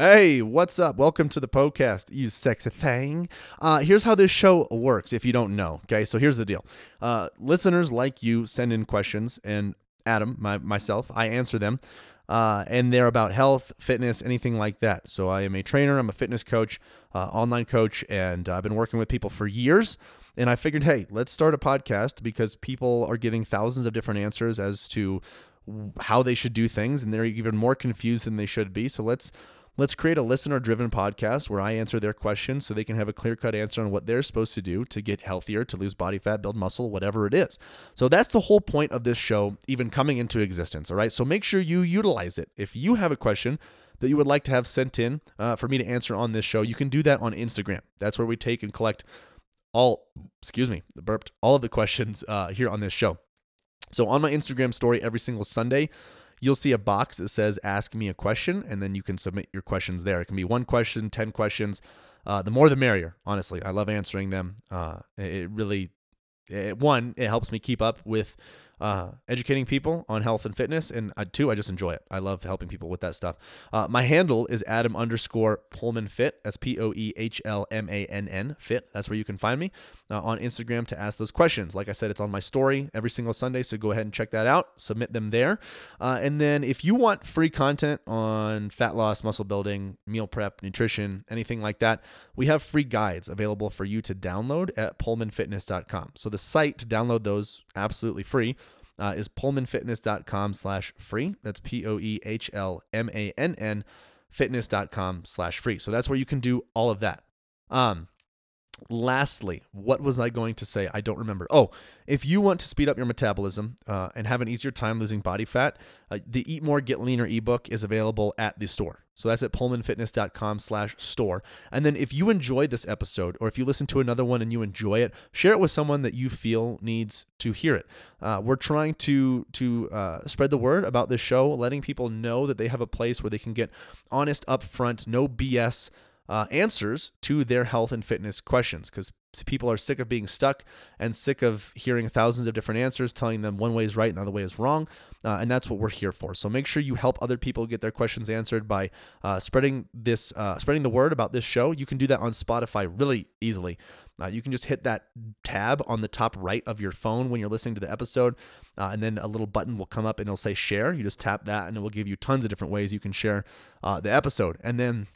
Hey, what's up? Welcome to the podcast, you sexy thing. Uh, here's how this show works if you don't know. Okay, so here's the deal. Uh, listeners like you send in questions, and Adam, my, myself, I answer them. Uh, and they're about health, fitness, anything like that. So I am a trainer, I'm a fitness coach, uh, online coach, and I've been working with people for years. And I figured, hey, let's start a podcast because people are getting thousands of different answers as to how they should do things, and they're even more confused than they should be. So let's Let's create a listener driven podcast where I answer their questions so they can have a clear cut answer on what they're supposed to do to get healthier, to lose body fat, build muscle, whatever it is. So that's the whole point of this show, even coming into existence. All right. So make sure you utilize it. If you have a question, that you would like to have sent in uh, for me to answer on this show, you can do that on Instagram. That's where we take and collect all, excuse me, the burped, all of the questions uh, here on this show. So on my Instagram story every single Sunday, you'll see a box that says ask me a question and then you can submit your questions there. It can be one question 10 questions. Uh, the more the merrier honestly. I love answering them. Uh, it really it, one it helps me keep up with uh, educating people on health and fitness. And uh, two, I just enjoy it. I love helping people with that stuff. Uh, my handle is Adam underscore Poehlmann Fit. That's P O E H L M A N N Fit. That's where you can find me uh, on Instagram to ask those questions. Like I said, it's on my story every single Sunday. So go ahead and check that out. Submit them there. Uh, and then if you want free content on fat loss, muscle building, meal prep, nutrition, anything like that, we have free guides available for you to download at poehlmannfitness.com. So the site to download those absolutely free uh, is poehlmannfitness.com slash free. That's P O E H L M A N N fitness.com slash free. So that's where you can do all of that. Um, lastly, what was I going to say? I don't remember. Oh, if you want to speed up your metabolism uh, and have an easier time losing body fat, uh, the Eat More Get Leaner ebook is available at the store. So that's at poehlmannfitness.com slash store. And then if you enjoyed this episode or if you listen to another one and you enjoy it, share it with someone that you feel needs to hear it. Uh, we're trying to to uh, spread the word about this show, letting people know that they have a place where they can get honest, upfront, no BS uh, answers to their health and fitness questions because people are sick of being stuck and sick of hearing thousands of different answers telling them one way is right and the other way is wrong uh, and that's what we're here for so make sure you help other people get their questions answered by uh, spreading this uh, spreading the word about this show you can do that on spotify really easily uh, you can just hit that tab on the top right of your phone when you're listening to the episode, uh, and then a little button will come up and it'll say share. You just tap that, and it will give you tons of different ways you can share uh, the episode. And then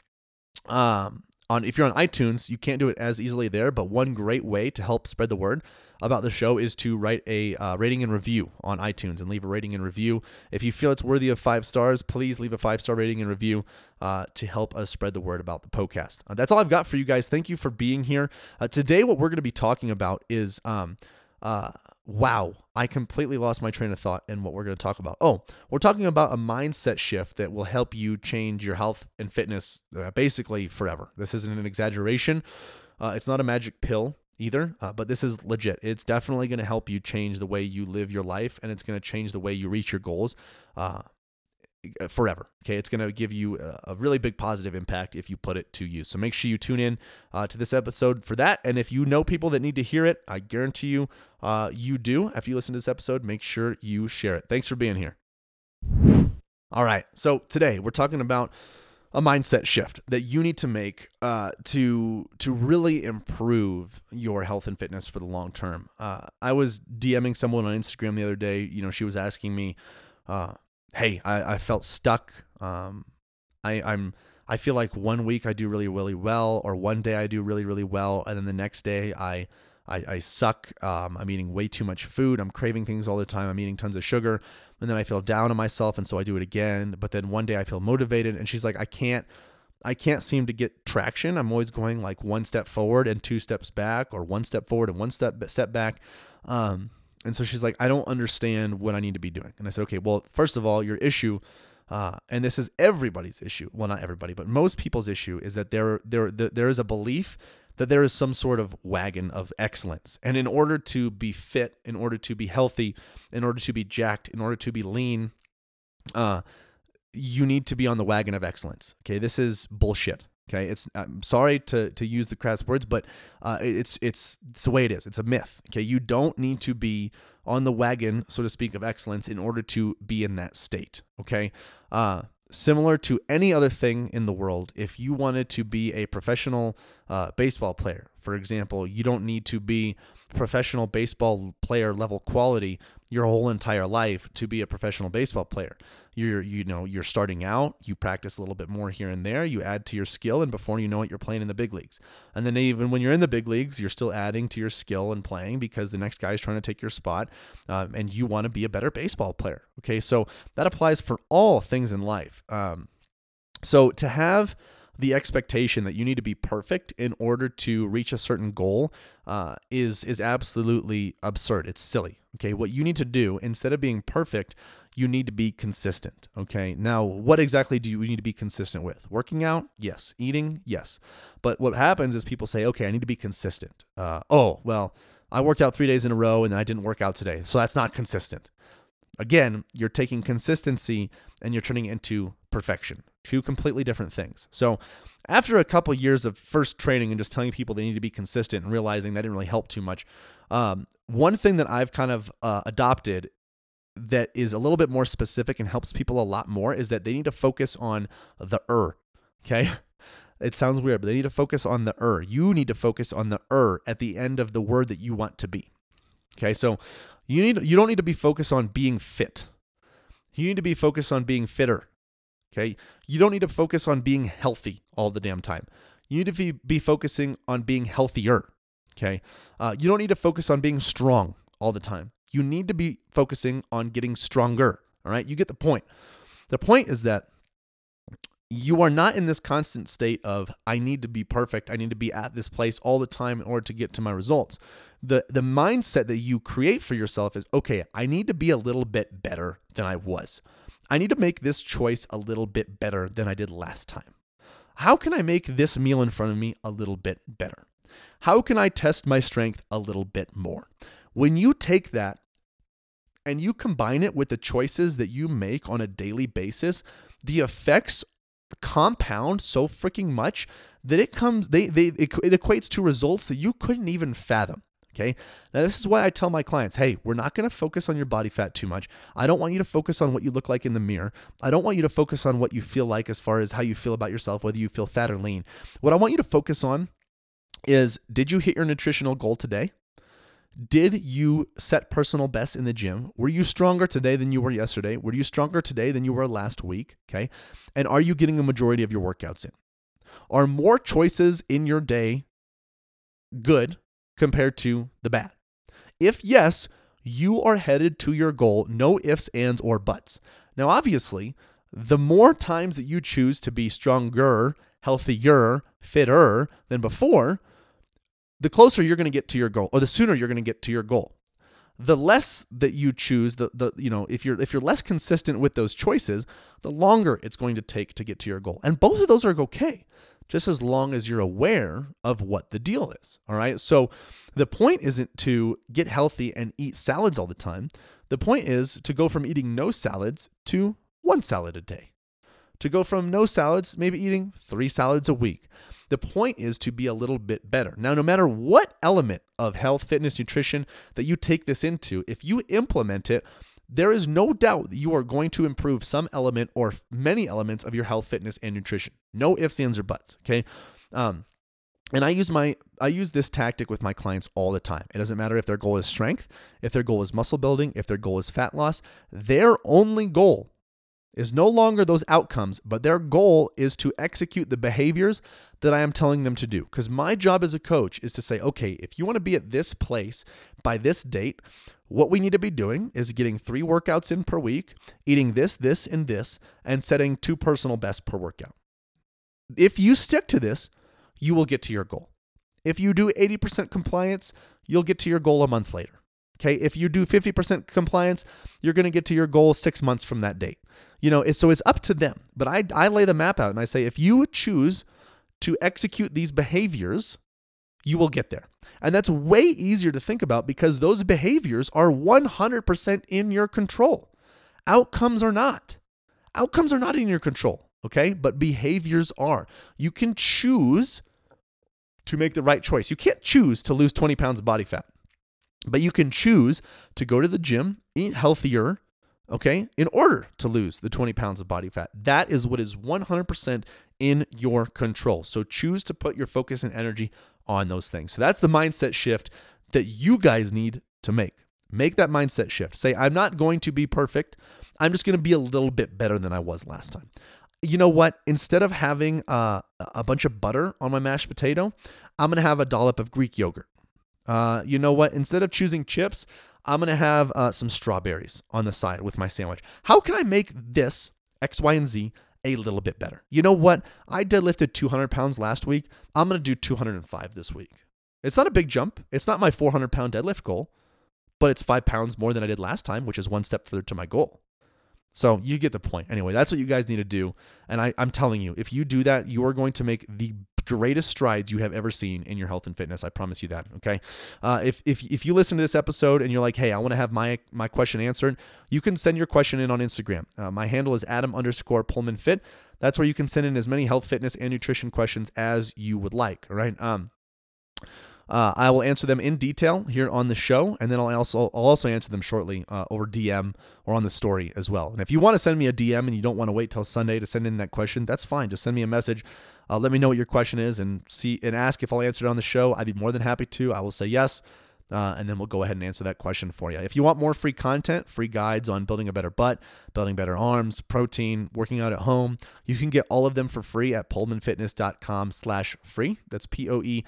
um, on if you're on iTunes, you can't do it as easily there. But one great way to help spread the word about the show is to write a uh, rating and review on iTunes and leave a rating and review. If you feel it's worthy of five stars, please leave a five star rating and review uh, to help us spread the word about the podcast. Uh, that's all I've got for you guys. Thank you for being here. Uh, today, what we're going to be talking about is um, uh, wow, I completely lost my train of thought in what we're going to talk about. Oh, we're talking about a mindset shift that will help you change your health and fitness uh, basically forever. This isn't an exaggeration. Uh, it's not a magic pill either, uh, but this is legit. It's definitely going to help you change the way you live your life and it's going to change the way you reach your goals. Uh, forever. Okay, it's going to give you a, really big positive impact if you put it to use. So make sure you tune in uh, to this episode for that. And if you know people that need to hear it, I guarantee you, uh, you do. After you listen to this episode, make sure you share it. Thanks for being here. All right, so today we're talking about a mindset shift that you need to make uh, to to really improve your health and fitness for the long term. Uh, I was DMing someone on Instagram the other day. You know, she was asking me uh, hey, I, I felt stuck. Um, I, I'm I feel like one week I do really really well, or one day I do really really well, and then the next day I I, I suck. Um, I'm eating way too much food. I'm craving things all the time. I'm eating tons of sugar, and then I feel down on myself, and so I do it again. But then one day I feel motivated, and she's like, I can't. I can't seem to get traction. I'm always going like one step forward and two steps back, or one step forward and one step step back. Um, and so she's like, I don't understand what I need to be doing. And I said, okay, well, first of all, your issue, uh, and this is everybody's issue. Well, not everybody, but most people's issue is that there, there, there is a belief that there is some sort of wagon of excellence. And in order to be fit, in order to be healthy, in order to be jacked, in order to be lean, uh, you need to be on the wagon of excellence. Okay, this is bullshit. Okay, it's I'm sorry to to use the crass words, but uh, it's it's it's the way it is. It's a myth. Okay, you don't need to be on the wagon, so to speak, of excellence in order to be in that state. Okay, uh, similar to any other thing in the world, if you wanted to be a professional uh, baseball player, for example, you don't need to be professional baseball player level quality your whole entire life to be a professional baseball player. You're you know you're starting out, you practice a little bit more here and there, you add to your skill, and before you know it, you're playing in the big leagues. And then even when you're in the big leagues, you're still adding to your skill and playing because the next guy is trying to take your spot, um, and you want to be a better baseball player. Okay, so that applies for all things in life. Um, so to have the expectation that you need to be perfect in order to reach a certain goal uh, is is absolutely absurd. It's silly. Okay, what you need to do instead of being perfect, you need to be consistent. Okay, now what exactly do you need to be consistent with? Working out, yes. Eating, yes. But what happens is people say, okay, I need to be consistent. Uh, oh, well, I worked out three days in a row and then I didn't work out today, so that's not consistent. Again, you're taking consistency and you're turning it into perfection. Two completely different things. So, after a couple years of first training and just telling people they need to be consistent and realizing that didn't really help too much, um, one thing that I've kind of uh, adopted that is a little bit more specific and helps people a lot more is that they need to focus on the er. Okay. It sounds weird, but they need to focus on the er. You need to focus on the er at the end of the word that you want to be. Okay. So you need you don't need to be focused on being fit. You need to be focused on being fitter. Okay. You don't need to focus on being healthy all the damn time. You need to be, be focusing on being healthier. Okay. Uh, you don't need to focus on being strong all the time. You need to be focusing on getting stronger. All right. You get the point. The point is that you are not in this constant state of I need to be perfect. I need to be at this place all the time in order to get to my results. The the mindset that you create for yourself is okay, I need to be a little bit better than I was. I need to make this choice a little bit better than I did last time. How can I make this meal in front of me a little bit better? How can I test my strength a little bit more? When you take that and you combine it with the choices that you make on a daily basis, the effects compound so freaking much that it comes they they it, it equates to results that you couldn't even fathom. Okay. Now, this is why I tell my clients hey, we're not going to focus on your body fat too much. I don't want you to focus on what you look like in the mirror. I don't want you to focus on what you feel like as far as how you feel about yourself, whether you feel fat or lean. What I want you to focus on is did you hit your nutritional goal today? Did you set personal best in the gym? Were you stronger today than you were yesterday? Were you stronger today than you were last week? Okay. And are you getting a majority of your workouts in? Are more choices in your day good compared to the bad? If yes, you are headed to your goal, no ifs, ands, or buts. Now, obviously, the more times that you choose to be stronger, healthier, fitter than before, the closer you're going to get to your goal, or the sooner you're going to get to your goal. The less that you choose, the the you know, if you're if you're less consistent with those choices, the longer it's going to take to get to your goal. And both of those are okay just as long as you're aware of what the deal is. All right. So the point isn't to get healthy and eat salads all the time. The point is to go from eating no salads to one salad a day, to go from no salads, maybe eating three salads a week. The point is to be a little bit better. Now, no matter what element of health, fitness, nutrition that you take this into, if you implement it, there is no doubt that you are going to improve some element or many elements of your health, fitness, and nutrition. No ifs, ands, or buts. Okay. Um, and I use my I use this tactic with my clients all the time. It doesn't matter if their goal is strength, if their goal is muscle building, if their goal is fat loss. Their only goal is no longer those outcomes, but their goal is to execute the behaviors that I am telling them to do. Because my job as a coach is to say, okay, if you want to be at this place by this date, what we need to be doing is getting three workouts in per week, eating this, this, and this, and setting two personal bests per workout. If you stick to this, you will get to your goal. If you do 80% compliance, you'll get to your goal a month later. Okay. If you do 50% compliance, you're going to get to your goal six months from that date. You know, so it's up to them. But I, I lay the map out and I say, if you choose to execute these behaviors you will get there. And that's way easier to think about because those behaviors are 100% in your control. Outcomes are not. Outcomes are not in your control, okay? But behaviors are. You can choose to make the right choice. You can't choose to lose 20 pounds of body fat, but you can choose to go to the gym, eat healthier, okay, in order to lose the 20 pounds of body fat. That is what is 100% in your control. So choose to put your focus and energy on those things. So that's the mindset shift that you guys need to make. Make that mindset shift. Say, I'm not going to be perfect. I'm just going to be a little bit better than I was last time. You know what? Instead of having uh, a bunch of butter on my mashed potato, I'm going to have a dollop of Greek yogurt. Uh, you know what? Instead of choosing chips, I'm going to have uh, some strawberries on the side with my sandwich. How can I make this X, Y, and Z a little bit better? You know what? I deadlifted 200 pounds last week. I'm going to do 205 this week. It's not a big jump. It's not my 400 pound deadlift goal, but it's five pounds more than I did last time, which is one step further to my goal. So you get the point. Anyway, that's what you guys need to do. And I, I'm telling you, if you do that, you are going to make the greatest strides you have ever seen in your health and fitness. I promise you that. Okay. Uh, if, if, if you listen to this episode and you're like, hey, I want to have my, my question answered, you can send your question in on Instagram. Uh, my handle is Adam underscore Poehlmann Fit. That's where you can send in as many health, fitness, and nutrition questions as you would like. All right. Um, uh, I will answer them in detail here on the show, and then I'll also I'll also answer them shortly uh, over DM or on the story as well. And if you want to send me a DM and you don't want to wait till Sunday to send in that question, that's fine. Just send me a message. Uh, let me know what your question is and see and ask if I'll answer it on the show. I'd be more than happy to. I will say yes. Uh, and then we'll go ahead and answer that question for you. If you want more free content, free guides on building a better butt, building better arms, protein, working out at home, you can get all of them for free at poehlmannfitness.com slash free. That's P-O-E-H-L-M-A-N-N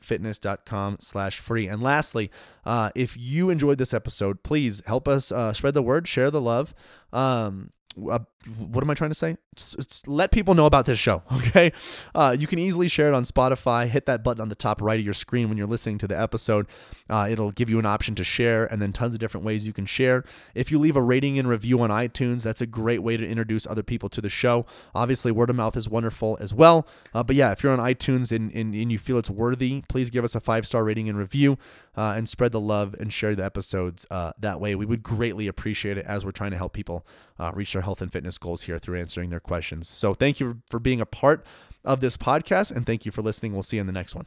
fitness.com slash free. And lastly, uh, if you enjoyed this episode, please help us uh, spread the word, share the love. Um, uh, what am I trying to say? It's, it's let people know about this show, okay? Uh, you can easily share it on Spotify. Hit that button on the top right of your screen when you're listening to the episode. Uh, it'll give you an option to share, and then tons of different ways you can share. If you leave a rating and review on iTunes, that's a great way to introduce other people to the show. Obviously, word of mouth is wonderful as well. Uh, but yeah, if you're on iTunes and, and, and, you feel it's worthy, please give us a five star rating and review uh, and spread the love and share the episodes uh, that way. We would greatly appreciate it as we're trying to help people uh, reach their health and fitness goals here through answering their questions. So thank you for being a part of this podcast and thank you for listening. We'll see you in the next one.